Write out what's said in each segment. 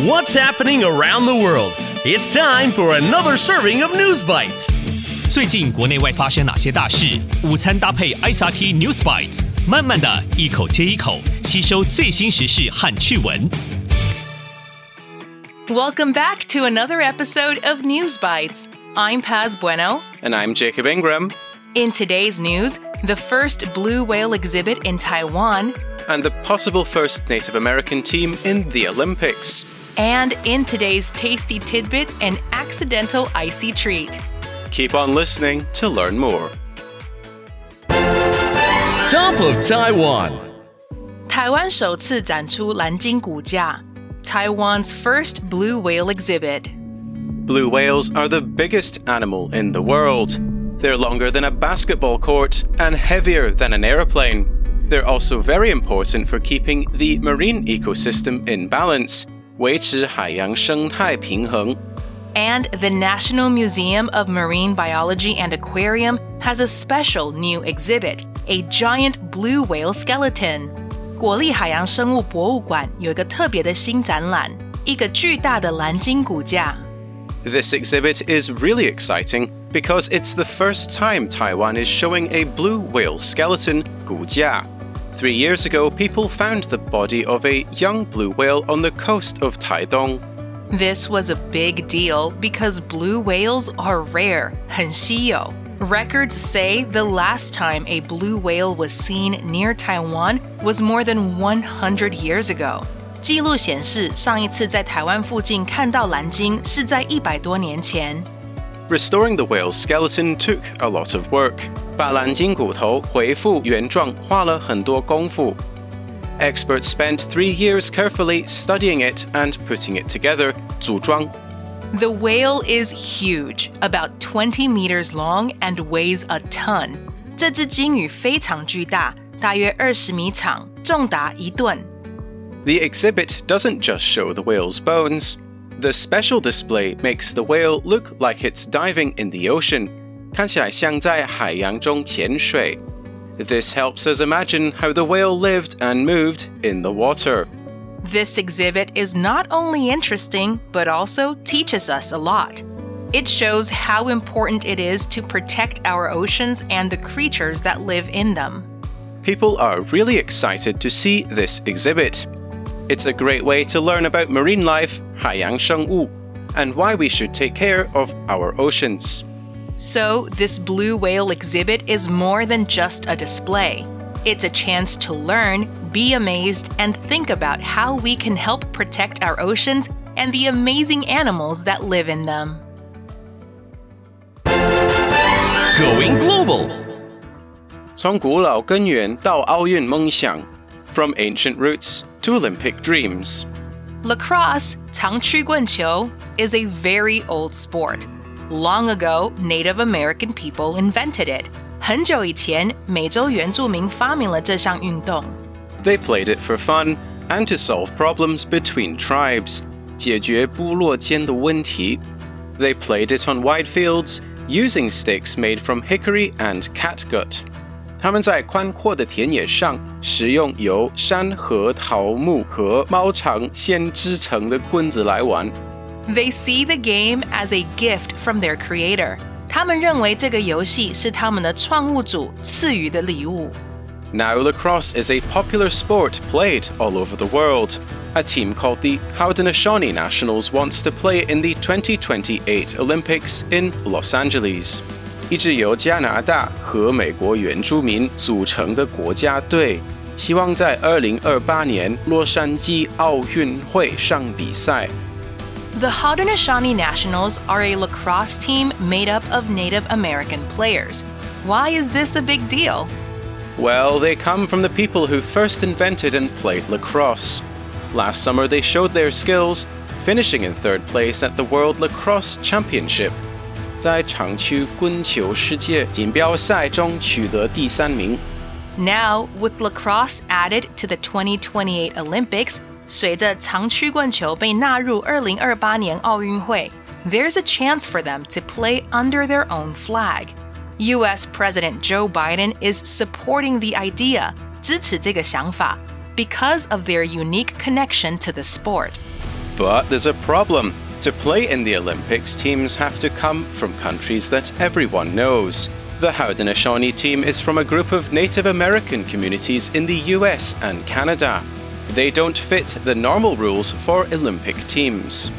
What's happening around the world? It's time for another serving of News Bites. 最近国内外发生哪些大事？午餐搭配 ICRT News Bites，慢慢的一口接一口吸收最新时事和趣闻。Welcome back to another episode of News Bites. I'm Paz Bueno. And I'm Jacob Ingram. In today's news, the first blue whale exhibit in Taiwan, and the possible first Native American team in the Olympics and in today's tasty tidbit, an accidental icy treat. Keep on listening to learn more. Top of Taiwan. 台湾首次展出蓝鲸骨架 Taiwan's first blue whale exhibit. Blue whales are the biggest animal in the world. They're longer than a basketball court and heavier than an aeroplane. They're also very important for keeping the marine ecosystem in balance. 维持海洋生态平衡。 And the National Museum of Marine Biology and Aquarium has a special new exhibit, a giant blue whale skeleton. 国立海洋生物博物馆有一个特别的新展览，一个巨大的蓝鲸骨架。 This exhibit is really exciting because it's the first time Taiwan is showing a blue whale skeleton, 骨架. Three years ago, people found the body of a young blue whale on the coast of Taitung. This was a big deal because blue whales are rare, 很稀有. Records say the last time a blue whale was seen near Taiwan was more than 100 years ago. 记录显示，上一次在台湾附近看到蓝鲸是在一百多年前。Restoring the whale's skeleton took a lot of work. 把蓝鲸骨头恢复原状花了很多功夫. Experts spent three years carefully studying it and putting it together, 组装. The whale is huge, about 20 meters long and weighs a ton. 这只鲸鱼非常巨大，大约二十米长，重达一吨。 The exhibit doesn't just show the whale's bones. The special display makes the whale look like it's diving in the ocean. 看起来像在海洋中潜水. This helps us imagine how the whale lived and moved in the water. This exhibit is not only interesting, but also teaches us a lot. It shows how important it is to protect our oceans and the creatures that live in them. People are really excited to see this exhibit. It's a great way to learn about marine life, 海洋生物, and why we should take care of our oceans. So, this blue whale exhibit is more than just a display. It's a chance to learn, be amazed, and think about how we can help protect our oceans and the amazing animals that live in them. Going global. 从古老根源到奥运梦想, from ancient roots to Olympic dreams. Lacrosse, 长曲棍球, is a very old sport. Long ago, Native American people invented it. 很久以前，美洲原住民发明了这项运动。 They played it for fun and to solve problems between tribes, 解决部落间的问题. They played it on wide fields using sticks made from hickory and catgut. 他们在宽阔的田野上使用由山核桃木和猫肠线织成的棍子来玩。 They see the game as a gift from their creator. 他们认为这个游戏是他们的创物主赐予的礼物。 Now, lacrosse is a popular sport played all over the world. A team called the Haudenosaunee Nationals wants to play in the 2028 Olympics in Los Angeles. 一支由加拿大和美国原住民组成的国家队，希望在2028年洛杉矶奥运会上比赛。 The Haudenosaunee Nationals are a lacrosse team made up of Native American players. Why is this a big deal? Well, they come from the people who first invented and played lacrosse. Last summer, they showed their skills, finishing in third place at the World Lacrosse Championship. 在长曲棍球世界锦标赛中取得第三名。 Now, with lacrosse added to the 2028 Olympics, 随着长曲棍球被纳入2028年奥运会，there's a chance for them to play under their own flag. U.S. President Joe Biden is supporting the idea, 支持这个想法 because of their unique connection to the sport. But there's a problem. To play in the Olympics, teams have to come from countries that everyone knows. The Haudenosaunee team is from a group of Native American communities in the US and Canada. They don't fit the normal rules for Olympic teams.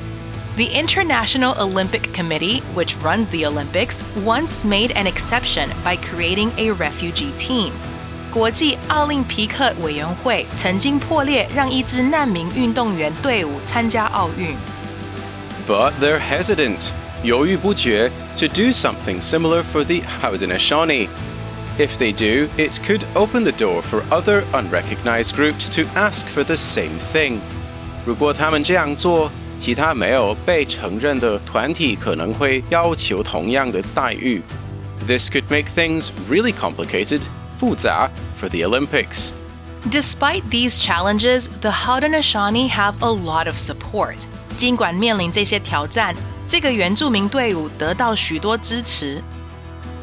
The International Olympic Committee, which runs the Olympics, once made an exception by creating a refugee team. 国际奥林匹克委员会曾经破裂，让一支难民运动员队伍参加奥运。 But they're hesitant, 犹豫不决, to do something similar for the Haudenosaunee. If they do, it could open the door for other unrecognized groups to ask for the same thing. 如果他们这样做，其他没有被承认的团体可能会要求同样的待遇。This could make things really complicated, 复杂, for the Olympics. Despite these challenges, the Haudenosaunee have a lot of support. 尽管面临这些挑战，这个原住民队伍得到许多支持。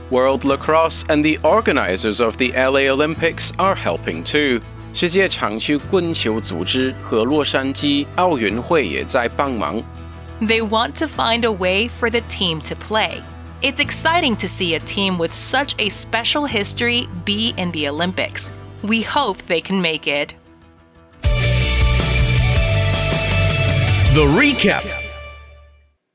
World Lacrosse and the organizers of the LA Olympics are helping too. 世界长区棍球组织和洛杉矶奥运会也在帮忙。 They want to find a way for the team to play. It's exciting to see a team with such a special history be in the Olympics. We hope they can make it. The recap.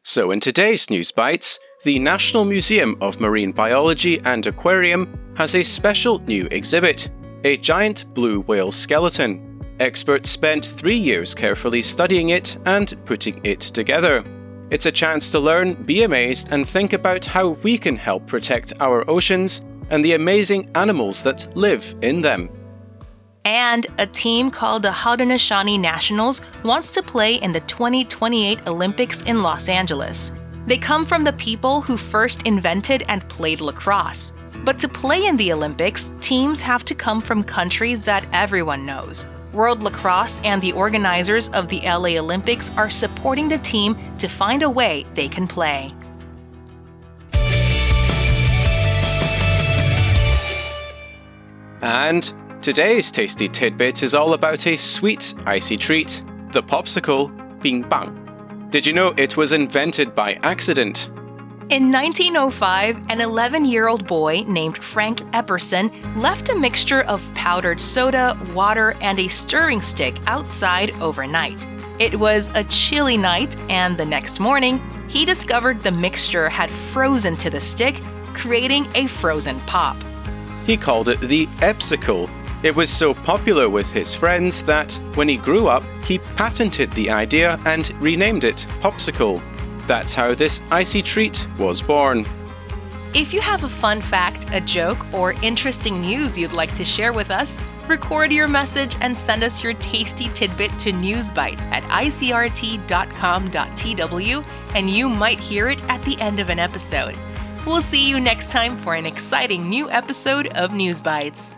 So, in today's News Bites, the National Museum of Marine Biology and Aquarium has a special new exhibit a giant blue whale skeleton. Experts spent three years carefully studying it and putting it together. It's a chance to learn, be amazed, and think about how we can help protect our oceans and the amazing animals that live in them. And a team called the Haudenosaunee Nationals wants to play in the 2028 Olympics in Los Angeles. They come from the people who first invented and played lacrosse. But to play in the Olympics, teams have to come from countries that everyone knows. World Lacrosse and the organizers of the LA Olympics are supporting the team to find a way they can play. And today's tasty tidbit is all about a sweet, icy treat the popsicle, Bing Bang. Did you know it was invented by accident? In 1905, an 11 year old boy named Frank Epperson left a mixture of powdered soda, water, and a stirring stick outside overnight. It was a chilly night, and the next morning, he discovered the mixture had frozen to the stick, creating a frozen pop. He called it the Epsicle. It was so popular with his friends that when he grew up, he patented the idea and renamed it Popsicle. That's how this icy treat was born. If you have a fun fact, a joke, or interesting news you'd like to share with us, record your message and send us your tasty tidbit to newsbites at icrt.com.tw, and you might hear it at the end of an episode. We'll see you next time for an exciting new episode of News Bites.